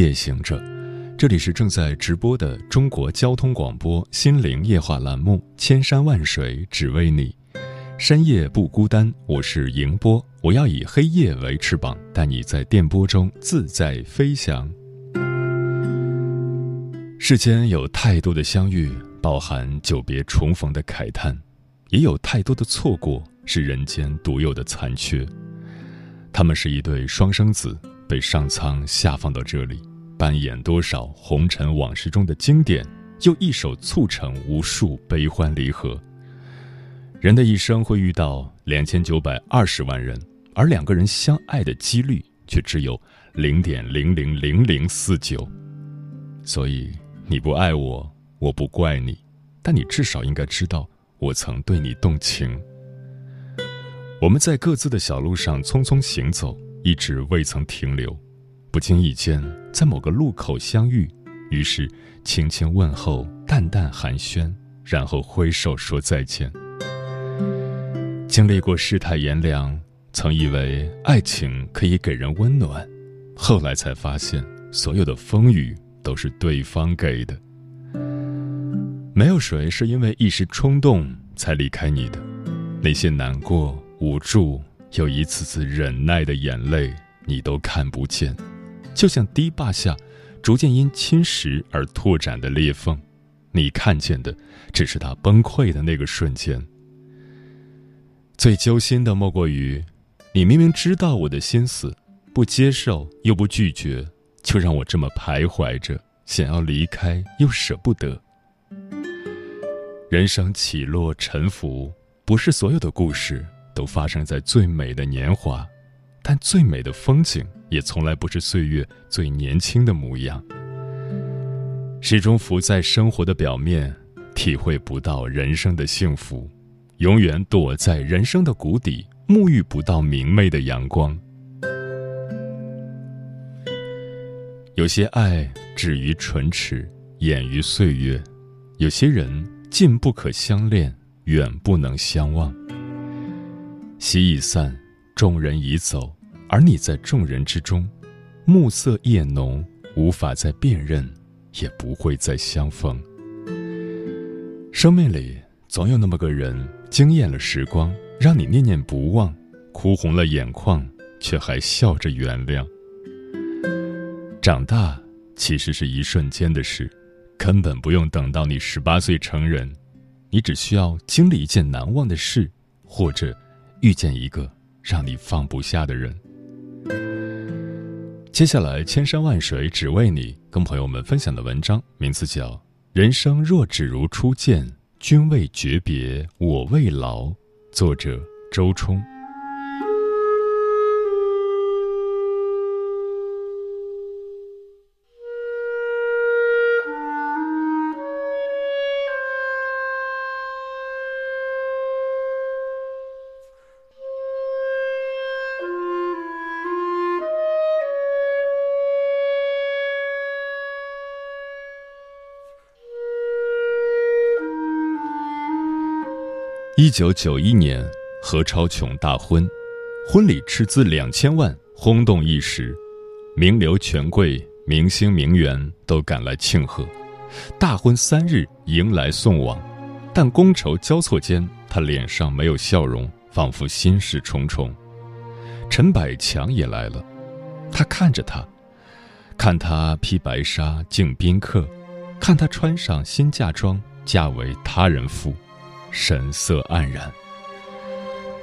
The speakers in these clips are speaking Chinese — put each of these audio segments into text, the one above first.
夜行者，这里是正在直播的中国交通广播心灵夜话栏目《千山万水只为你》，深夜不孤单，我是迎波，我要以黑夜为翅膀，带你在电波中自在飞翔。世间有太多的相遇，饱含久别重逢的慨叹，也有太多的错过，是人间独有的残缺。他们是一对双生子。被上苍下放到这里，扮演多少红尘往事中的经典，又一手促成无数悲欢离合。人的一生会遇到两千九百二十万人，而两个人相爱的几率却只有零点零零零零四九。所以你不爱我，我不怪你，但你至少应该知道，我曾对你动情。我们在各自的小路上匆匆行走。一直未曾停留，不经意间在某个路口相遇，于是轻轻问候，淡淡寒暄，然后挥手说再见。经历过世态炎凉，曾以为爱情可以给人温暖，后来才发现，所有的风雨都是对方给的。没有谁是因为一时冲动才离开你的，那些难过、无助。又一次次忍耐的眼泪，你都看不见，就像堤坝下逐渐因侵蚀而拓展的裂缝，你看见的只是它崩溃的那个瞬间。最揪心的莫过于，你明明知道我的心思，不接受又不拒绝，就让我这么徘徊着，想要离开又舍不得。人生起落沉浮，不是所有的故事。都发生在最美的年华，但最美的风景也从来不是岁月最年轻的模样。始终浮在生活的表面，体会不到人生的幸福；永远躲在人生的谷底，沐浴不到明媚的阳光。有些爱止于唇齿，掩于岁月；有些人近不可相恋，远不能相忘。夕已散，众人已走，而你在众人之中，暮色夜浓，无法再辨认，也不会再相逢。生命里总有那么个人，惊艳了时光，让你念念不忘，哭红了眼眶，却还笑着原谅。长大其实是一瞬间的事，根本不用等到你十八岁成人，你只需要经历一件难忘的事，或者。遇见一个让你放不下的人。接下来，千山万水只为你，跟朋友们分享的文章名字叫《人生若只如初见，君未诀别，我未老》，作者周冲。一九九一年，何超琼大婚，婚礼斥资两千万，轰动一时，名流权贵、明星名媛都赶来庆贺。大婚三日，迎来送往，但觥筹交错间，他脸上没有笑容，仿佛心事重重。陈百强也来了，他看着他，看他披白纱敬宾客，看他穿上新嫁妆，嫁为他人妇。神色黯然。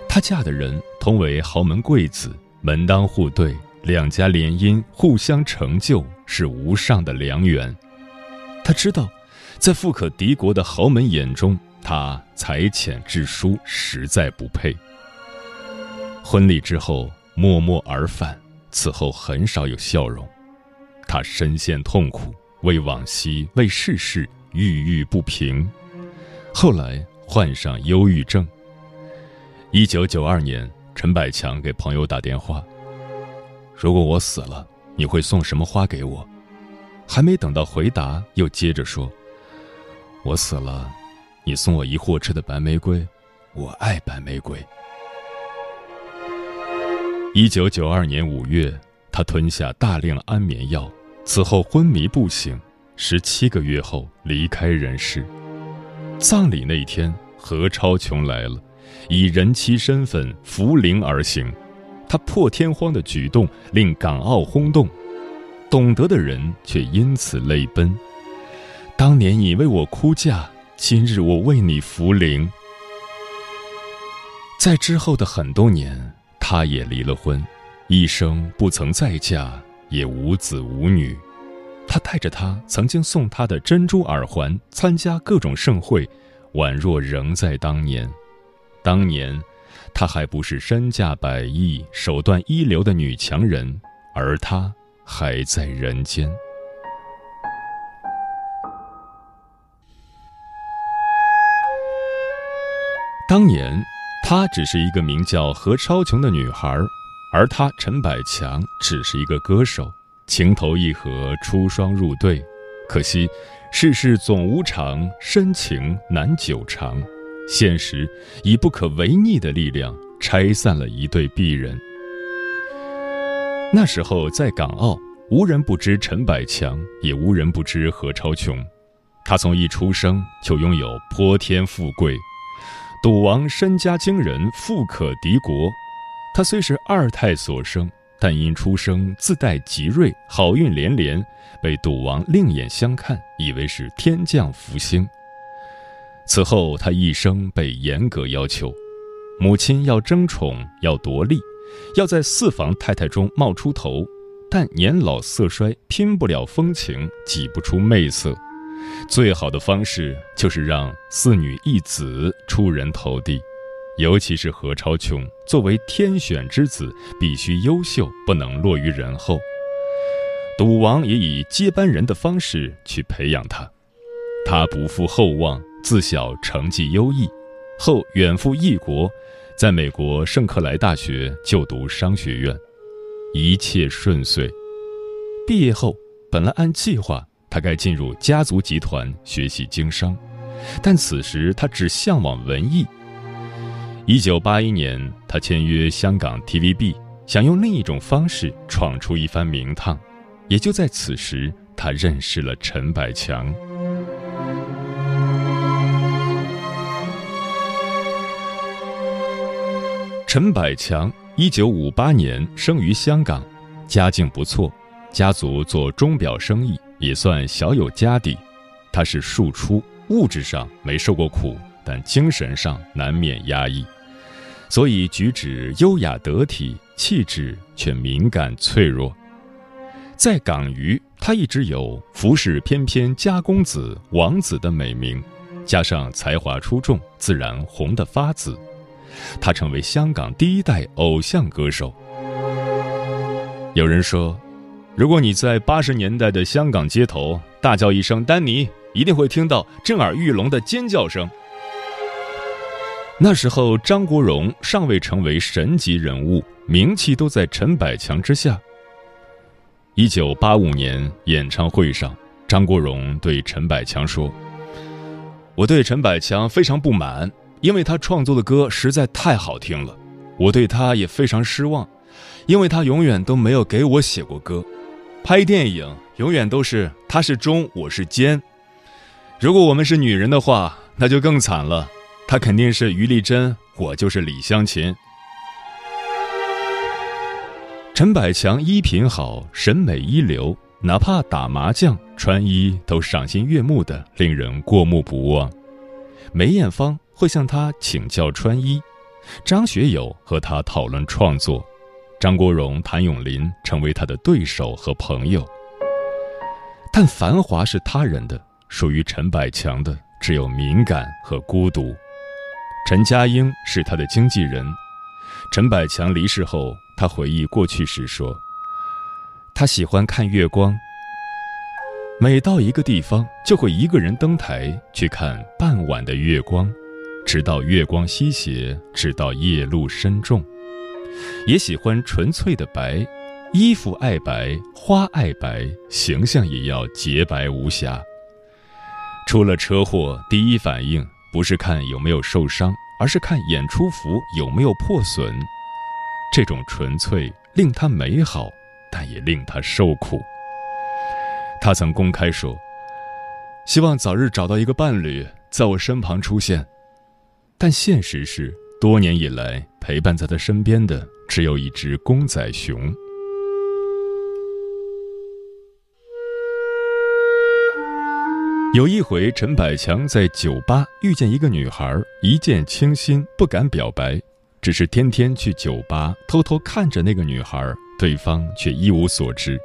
她嫁的人同为豪门贵子，门当户对，两家联姻互相成就，是无上的良缘。她知道，在富可敌国的豪门眼中，她才浅智疏，实在不配。婚礼之后，默默而返，此后很少有笑容。她深陷痛苦，为往昔，为世事郁郁不平，后来患上忧郁症。一九九二年，陈百强给朋友打电话：“如果我死了，你会送什么花给我？”还没等到回答，又接着说：“我死了，你送我一货车的白玫瑰，我爱白玫瑰。”一九九二年五月，他吞下大量安眠药，此后昏迷不醒，十七个月后离开人世。葬礼那一天，何超琼来了，以人妻身份扶灵而行，他破天荒的举动令港澳轰动。懂得的人却因此泪奔。当年你为我哭嫁，今日我为你扶灵。在之后的很多年，他也离了婚，一生不曾再嫁，也无子无女。他带着他曾经送他的珍珠耳环参加各种盛会，宛若仍在当年。当年，她还不是身价百亿、手段一流的女强人，而他。还在人间。当年，她只是一个名叫何超琼的女孩，而他陈百强只是一个歌手，情投意合，出双入对。可惜，世事总无常，深情难久长，现实以不可违逆的力量拆散了一对璧人。那时候在港澳，无人不知陈百强，也无人不知何超琼。他从一出生就拥有泼天富贵，赌王身家惊人，富可敌国。他虽是二胎所生，但因出生自带吉瑞，好运连连，被赌王另眼相看，以为是天降福星。此后，他一生被严格要求，母亲要争宠，要夺利。要在四房太太中冒出头，但年老色衰，拼不了风情，挤不出媚色。最好的方式就是让四女一子出人头地，尤其是何超琼，作为天选之子，必须优秀，不能落于人后。赌王也以接班人的方式去培养他，他不负厚望，自小成绩优异，后远赴异国。在美国圣克莱大学就读商学院，一切顺遂。毕业后，本来按计划他该进入家族集团学习经商，但此时他只向往文艺。一九八一年，他签约香港 TVB，想用另一种方式闯出一番名堂。也就在此时，他认识了陈百强。陈百强，一九五八年生于香港，家境不错，家族做钟表生意，也算小有家底。他是庶出，物质上没受过苦，但精神上难免压抑，所以举止优雅得体，气质却敏感脆弱。在港娱，他一直有“服饰翩翩家公子”“王子”的美名，加上才华出众，自然红得发紫。他成为香港第一代偶像歌手。有人说，如果你在八十年代的香港街头大叫一声“丹尼”，一定会听到震耳欲聋的尖叫声。那时候，张国荣尚未成为神级人物，名气都在陈百强之下。一九八五年演唱会上，张国荣对陈百强说：“我对陈百强非常不满。”因为他创作的歌实在太好听了，我对他也非常失望，因为他永远都没有给我写过歌。拍电影永远都是他是忠，我是奸。如果我们是女人的话，那就更惨了，他肯定是于丽珍，我就是李香琴。陈百强衣品好，审美一流，哪怕打麻将穿衣都赏心悦目的，令人过目不忘。梅艳芳。会向他请教穿衣，张学友和他讨论创作，张国荣、谭咏麟成为他的对手和朋友。但繁华是他人的，属于陈百强的只有敏感和孤独。陈嘉英是他的经纪人。陈百强离世后，他回忆过去时说：“他喜欢看月光，每到一个地方，就会一个人登台去看傍晚的月光，直到月光西斜，直到夜路深重。也喜欢纯粹的白，衣服爱白，花爱白，形象也要洁白无瑕。出了车祸，第一反应不是看有没有受伤，而是看演出服有没有破损。这种纯粹令他美好，但也令他受苦。他曾公开说：“希望早日找到一个伴侣，在我身旁出现。”但现实是，多年以来陪伴在他身边的只有一只公仔熊。有一回，陈百强在酒吧遇见一个女孩，一见倾心，不敢表白，只是天天去酒吧偷偷看着那个女孩，对方却一无所知。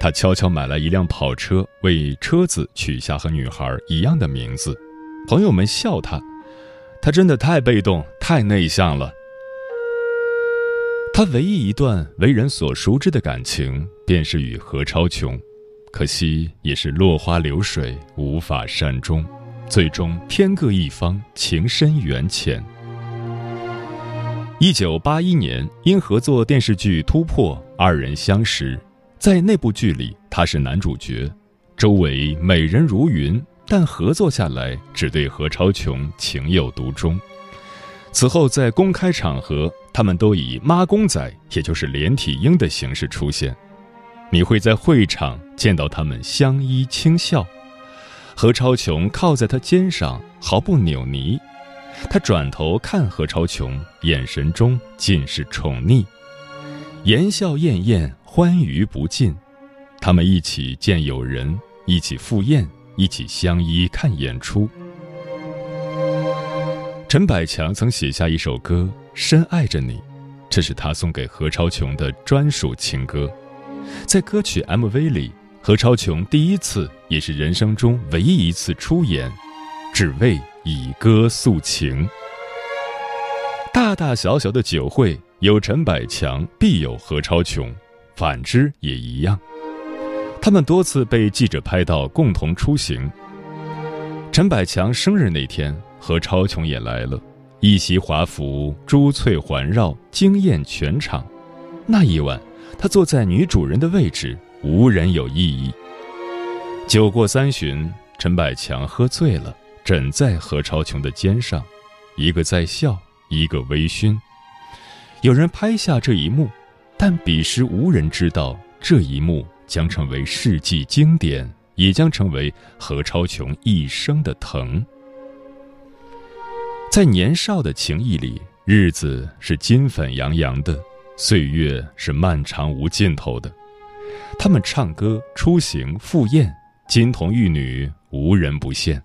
他悄悄买了一辆跑车，为车子取下和女孩一样的名字。朋友们笑他，他真的太被动、太内向了。他唯一一段为人所熟知的感情，便是与何超琼，可惜也是落花流水，无法善终，最终天各一方，情深缘浅。一九八一年，因合作电视剧《突破》，二人相识。在那部剧里，他是男主角，周围美人如云，但合作下来只对何超琼情有独钟。此后在公开场合，他们都以妈公仔，也就是连体婴的形式出现。你会在会场见到他们相依轻笑，何超琼靠在他肩上，毫不扭捏。他转头看何超琼，眼神中尽是宠溺，言笑晏晏。欢愉不尽，他们一起见友人，一起赴宴，一起相依看演出。陈百强曾写下一首歌《深爱着你》，这是他送给何超琼的专属情歌。在歌曲 MV 里，何超琼第一次，也是人生中唯一一次出演，只为以歌诉情。大大小小的酒会，有陈百强，必有何超琼。反之也一样，他们多次被记者拍到共同出行。陈百强生日那天，何超琼也来了，一袭华服，珠翠环绕，惊艳全场。那一晚，他坐在女主人的位置，无人有异议。酒过三巡，陈百强喝醉了，枕在何超琼的肩上，一个在笑，一个微醺。有人拍下这一幕。但彼时无人知道，这一幕将成为世纪经典，也将成为何超琼一生的疼。在年少的情谊里，日子是金粉洋洋的，岁月是漫长无尽头的。他们唱歌、出行、赴宴，金童玉女，无人不羡。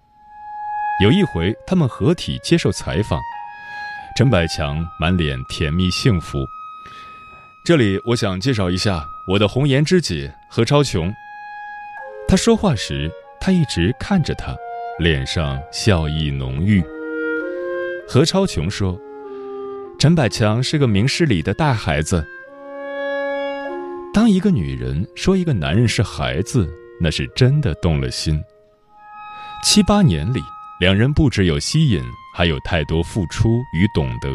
有一回，他们合体接受采访，陈百强满脸甜蜜幸福。这里我想介绍一下我的红颜知己何超琼。他说话时，他一直看着他，脸上笑意浓郁。何超琼说：“陈百强是个明事理的大孩子。”当一个女人说一个男人是孩子，那是真的动了心。七八年里，两人不只有吸引，还有太多付出与懂得。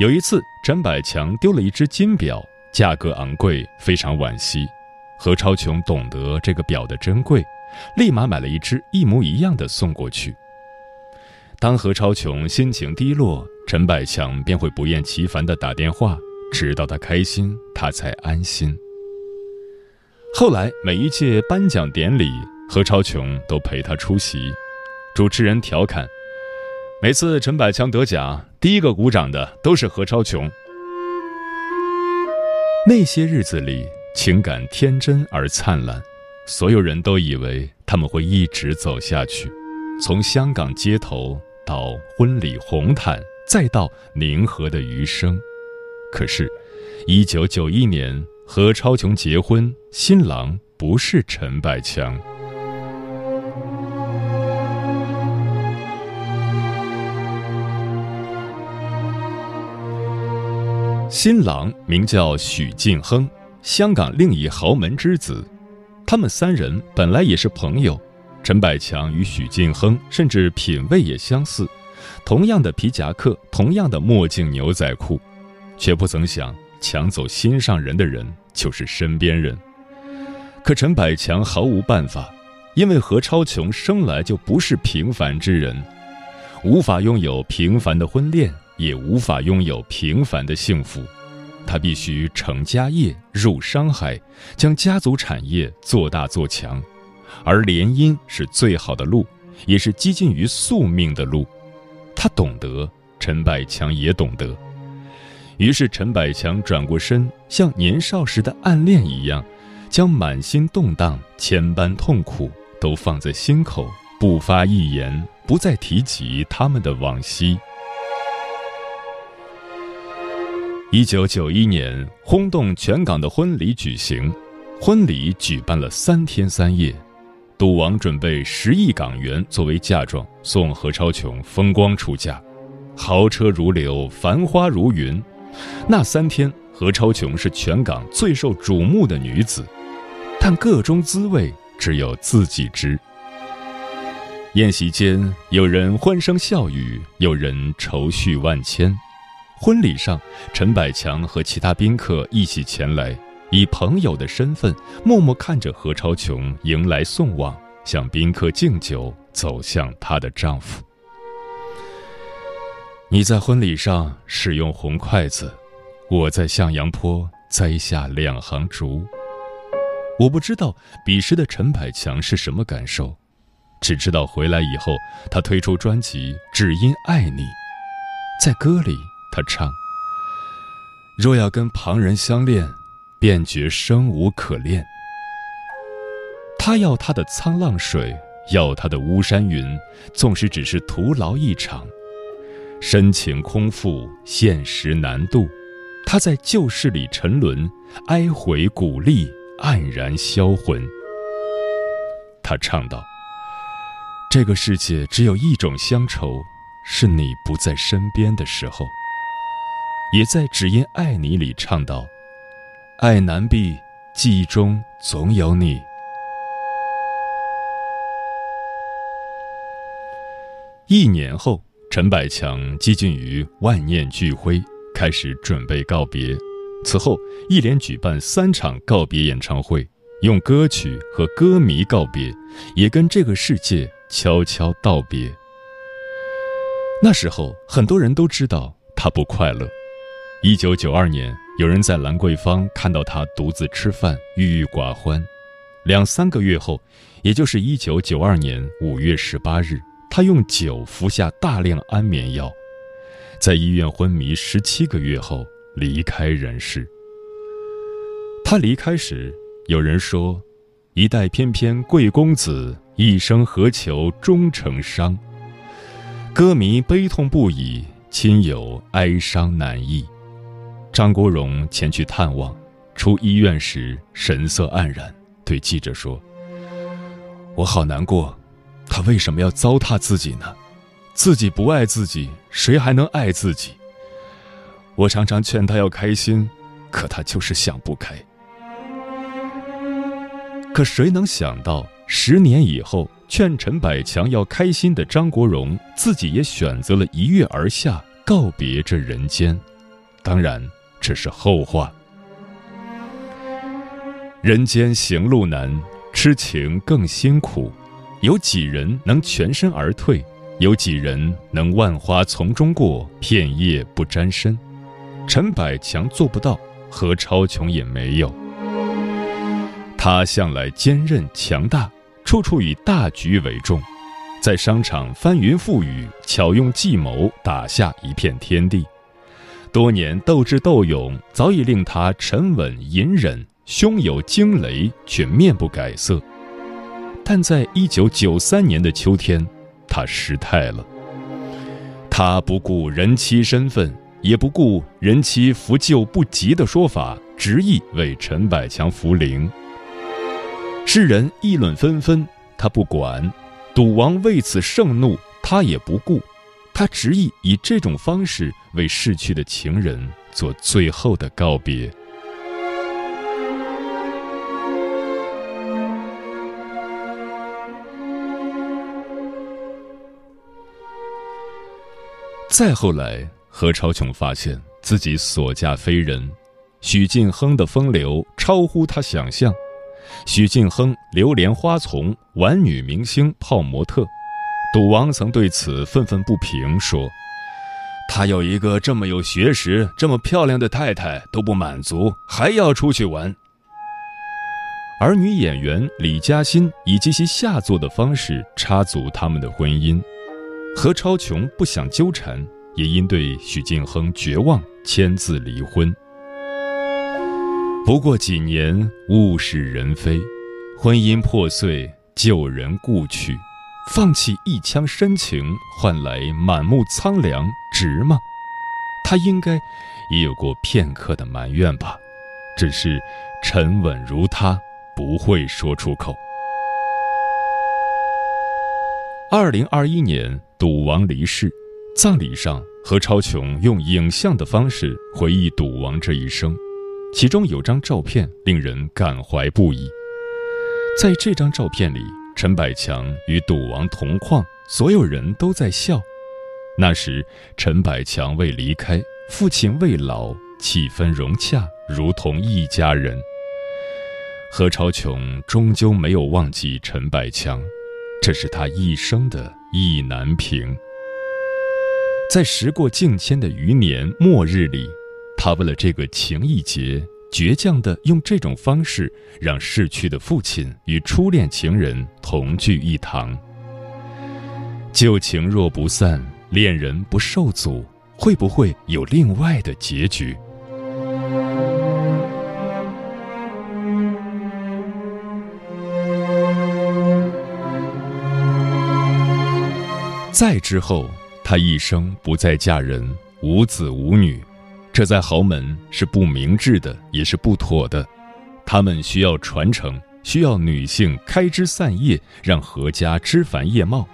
有一次，陈百强丢了一只金表，价格昂贵，非常惋惜。何超琼懂得这个表的珍贵，立马买了一只一模一样的送过去。当何超琼心情低落，陈百强便会不厌其烦地打电话，直到他开心，他才安心。后来每一届颁奖典礼，何超琼都陪他出席，主持人调侃。每次陈百强得奖，第一个鼓掌的都是何超琼。那些日子里，情感天真而灿烂，所有人都以为他们会一直走下去，从香港街头到婚礼红毯，再到宁河的余生。可是，一九九一年，何超琼结婚，新郎不是陈百强。新郎名叫许晋亨，香港另一豪门之子。他们三人本来也是朋友，陈百强与许晋亨甚至品味也相似，同样的皮夹克，同样的墨镜牛仔裤，却不曾想抢走心上人的人就是身边人。可陈百强毫无办法，因为何超琼生来就不是平凡之人，无法拥有平凡的婚恋，也无法拥有平凡的幸福。他必须成家业、入商海，将家族产业做大做强，而联姻是最好的路，也是接近于宿命的路。他懂得，陈百强也懂得。于是，陈百强转过身，像年少时的暗恋一样，将满心动荡、千般痛苦都放在心口，不发一言，不再提及他们的往昔。一九九一年，轰动全港的婚礼举行，婚礼举办了三天三夜，赌王准备十亿港元作为嫁妆，送何超琼风光出嫁，豪车如流，繁花如云。那三天，何超琼是全港最受瞩目的女子，但个中滋味只有自己知。宴席间，有人欢声笑语，有人愁绪万千。婚礼上，陈百强和其他宾客一起前来，以朋友的身份，默默看着何超琼迎来送往，向宾客敬酒，走向她的丈夫。你在婚礼上使用红筷子，我在向阳坡栽下两行竹。我不知道彼时的陈百强是什么感受，只知道回来以后，他推出专辑《只因爱你》，在歌里。他唱：“若要跟旁人相恋，便觉生无可恋。”他要他的沧浪水，要他的巫山云，纵使只是徒劳一场。深情空负，现实难渡。他在旧事里沉沦，哀悔鼓励，黯然销魂。他唱道：“这个世界只有一种乡愁，是你不在身边的时候。”也在《只因爱你》里唱道：“爱难避，记忆中总有你。”一年后，陈百强接近于万念俱灰，开始准备告别。此后，一连举办三场告别演唱会，用歌曲和歌迷告别，也跟这个世界悄悄道别。那时候，很多人都知道他不快乐。一九九二年，有人在兰桂坊看到他独自吃饭，郁郁寡欢。两三个月后，也就是一九九二年五月十八日，他用酒服下大量安眠药，在医院昏迷十七个月后离开人世。他离开时，有人说：“一代翩翩贵公子，一生何求终成伤。”歌迷悲痛不已，亲友哀伤难抑。张国荣前去探望，出医院时神色黯然，对记者说：“我好难过，他为什么要糟蹋自己呢？自己不爱自己，谁还能爱自己？我常常劝他要开心，可他就是想不开。可谁能想到，十年以后，劝陈百强要开心的张国荣，自己也选择了一跃而下，告别这人间。当然。”这是后话。人间行路难，痴情更辛苦。有几人能全身而退？有几人能万花丛中过，片叶不沾身？陈百强做不到，何超琼也没有。他向来坚韧强大，处处以大局为重，在商场翻云覆雨，巧用计谋打下一片天地。多年斗智斗勇，早已令他沉稳隐忍，胸有惊雷却面不改色。但在一九九三年的秋天，他失态了。他不顾人妻身份，也不顾人妻扶柩不及的说法，执意为陈百强扶灵。世人议论纷纷，他不管；赌王为此盛怒，他也不顾。他执意以这种方式为逝去的情人做最后的告别。再后来何超琼发现自己所嫁非人许晋亨的风流超乎她想象。许晋亨流连花丛玩女明星泡模特赌王曾对此愤愤不平，说：“他有一个这么有学识、这么漂亮的太太都不满足，还要出去玩。”而女演员李嘉欣以极其下作的方式插足他们的婚姻，何超琼不想纠缠，也因对许晋亨绝望，签字离婚。不过几年，物是人非，婚姻破碎，旧人故去，放弃一腔深情换来满目苍凉，值吗？他应该也有过片刻的埋怨吧，只是沉稳如他。不会说出口。二零二一年，赌王离世，葬礼上，何超琼用影像的方式回忆赌王这一生，其中有张照片令人感怀不已。在这张照片里，陈百强与赌王同框，所有人都在笑。那时，陈百强未离开，父亲未老，气氛融洽，如同一家人。何超琼终究没有忘记陈百强，这是他一生的意难平。在时过境迁的余年末日里，他为了这个情谊结，倔强地用这种方式让逝去的父亲与初恋情人同聚一堂。旧情若不散，恋人不受阻，会不会有另外的结局？再之后，她一生不再嫁人，无子无女，这在豪门是不明智的，也是不妥的。他们需要传承，需要女性开枝散叶，让何家枝繁叶茂。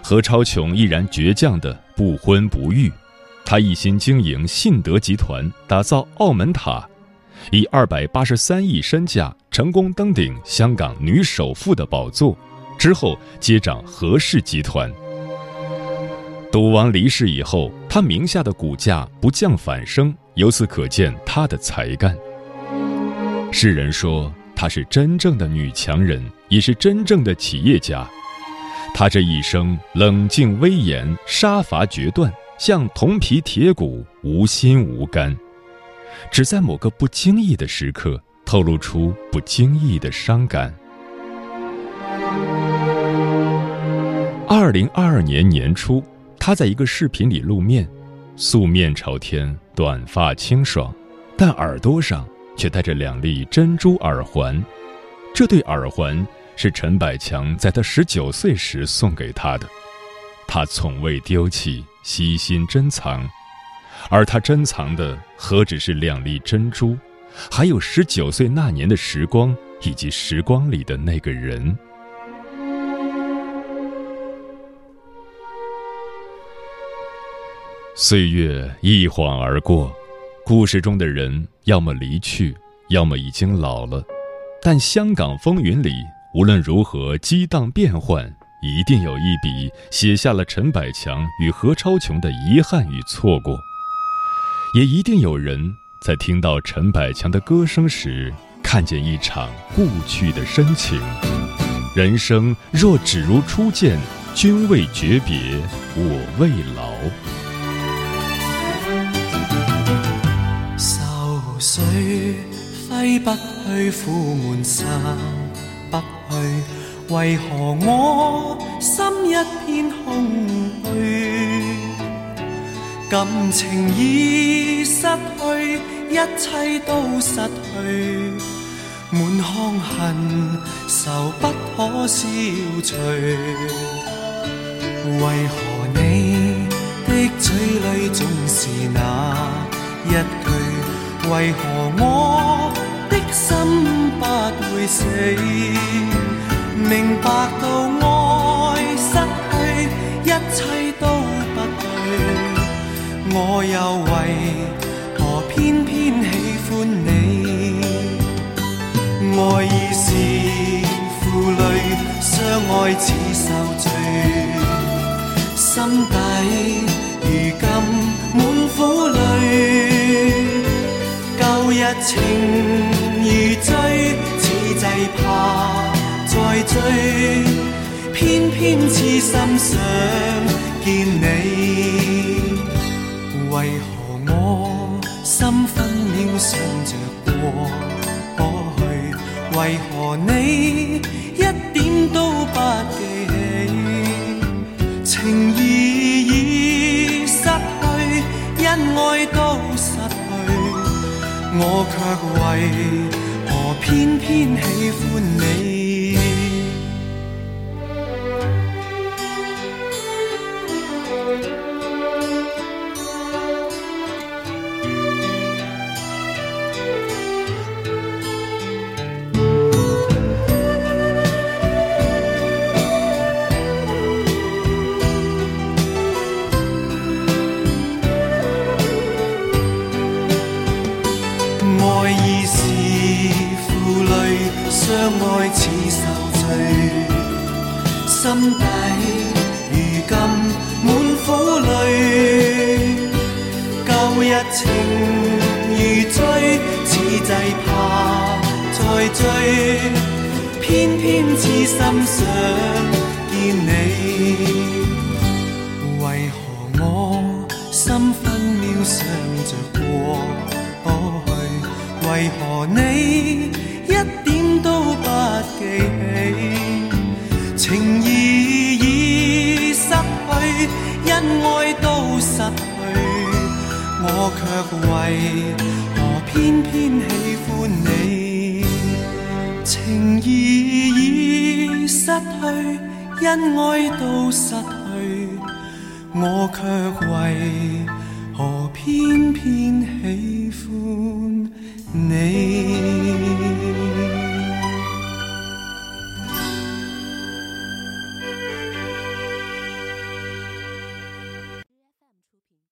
何超琼毅然倔强的不婚不育，她一心经营信德集团，打造澳门塔，以二百八十三亿身价成功登顶香港女首富的宝座，之后接掌何氏集团。赌王离世以后，他名下的股价不降反升，由此可见他的才干。世人说她是真正的女强人，也是真正的企业家。她这一生冷静威严，杀伐决断，像铜皮铁骨，无心无肝，只在某个不经意的时刻透露出不经意的伤感。二零二二年年初。他在一个视频里露面，素面朝天，短发清爽，但耳朵上却戴着两粒珍珠耳环。这对耳环是陈百强在他十九岁时送给他的，他从未丢弃，悉心珍藏。而他珍藏的何止是两粒珍珠，还有十九岁那年的时光，以及时光里的那个人。岁月一晃而过，故事中的人要么离去，要么已经老了。但香港风云里，无论如何激荡变幻，一定有一笔写下了陈百强与何超琼的遗憾与错过。也一定有人在听到陈百强的歌声时，看见一场故去的深情。人生若只如初见，君未诀别，我未老。岁挥不去，苦闷散不去，为何我心一片空虚？感情已失去，一切都失去，满腔恨愁不可消除。为何你嘴里总是那一句？为何我的心不会死？明白到爱失去，一切都不对，我又为何偏偏喜欢你？爱已是负累，相爱似受罪，心底。情如醉，此际怕再追，偏偏痴心想见你。为何我心分秒想着过过去？为何你我却为何偏偏喜欢你？何偏偏喜欢你？情意已失去，恩爱都失去。我却为何偏偏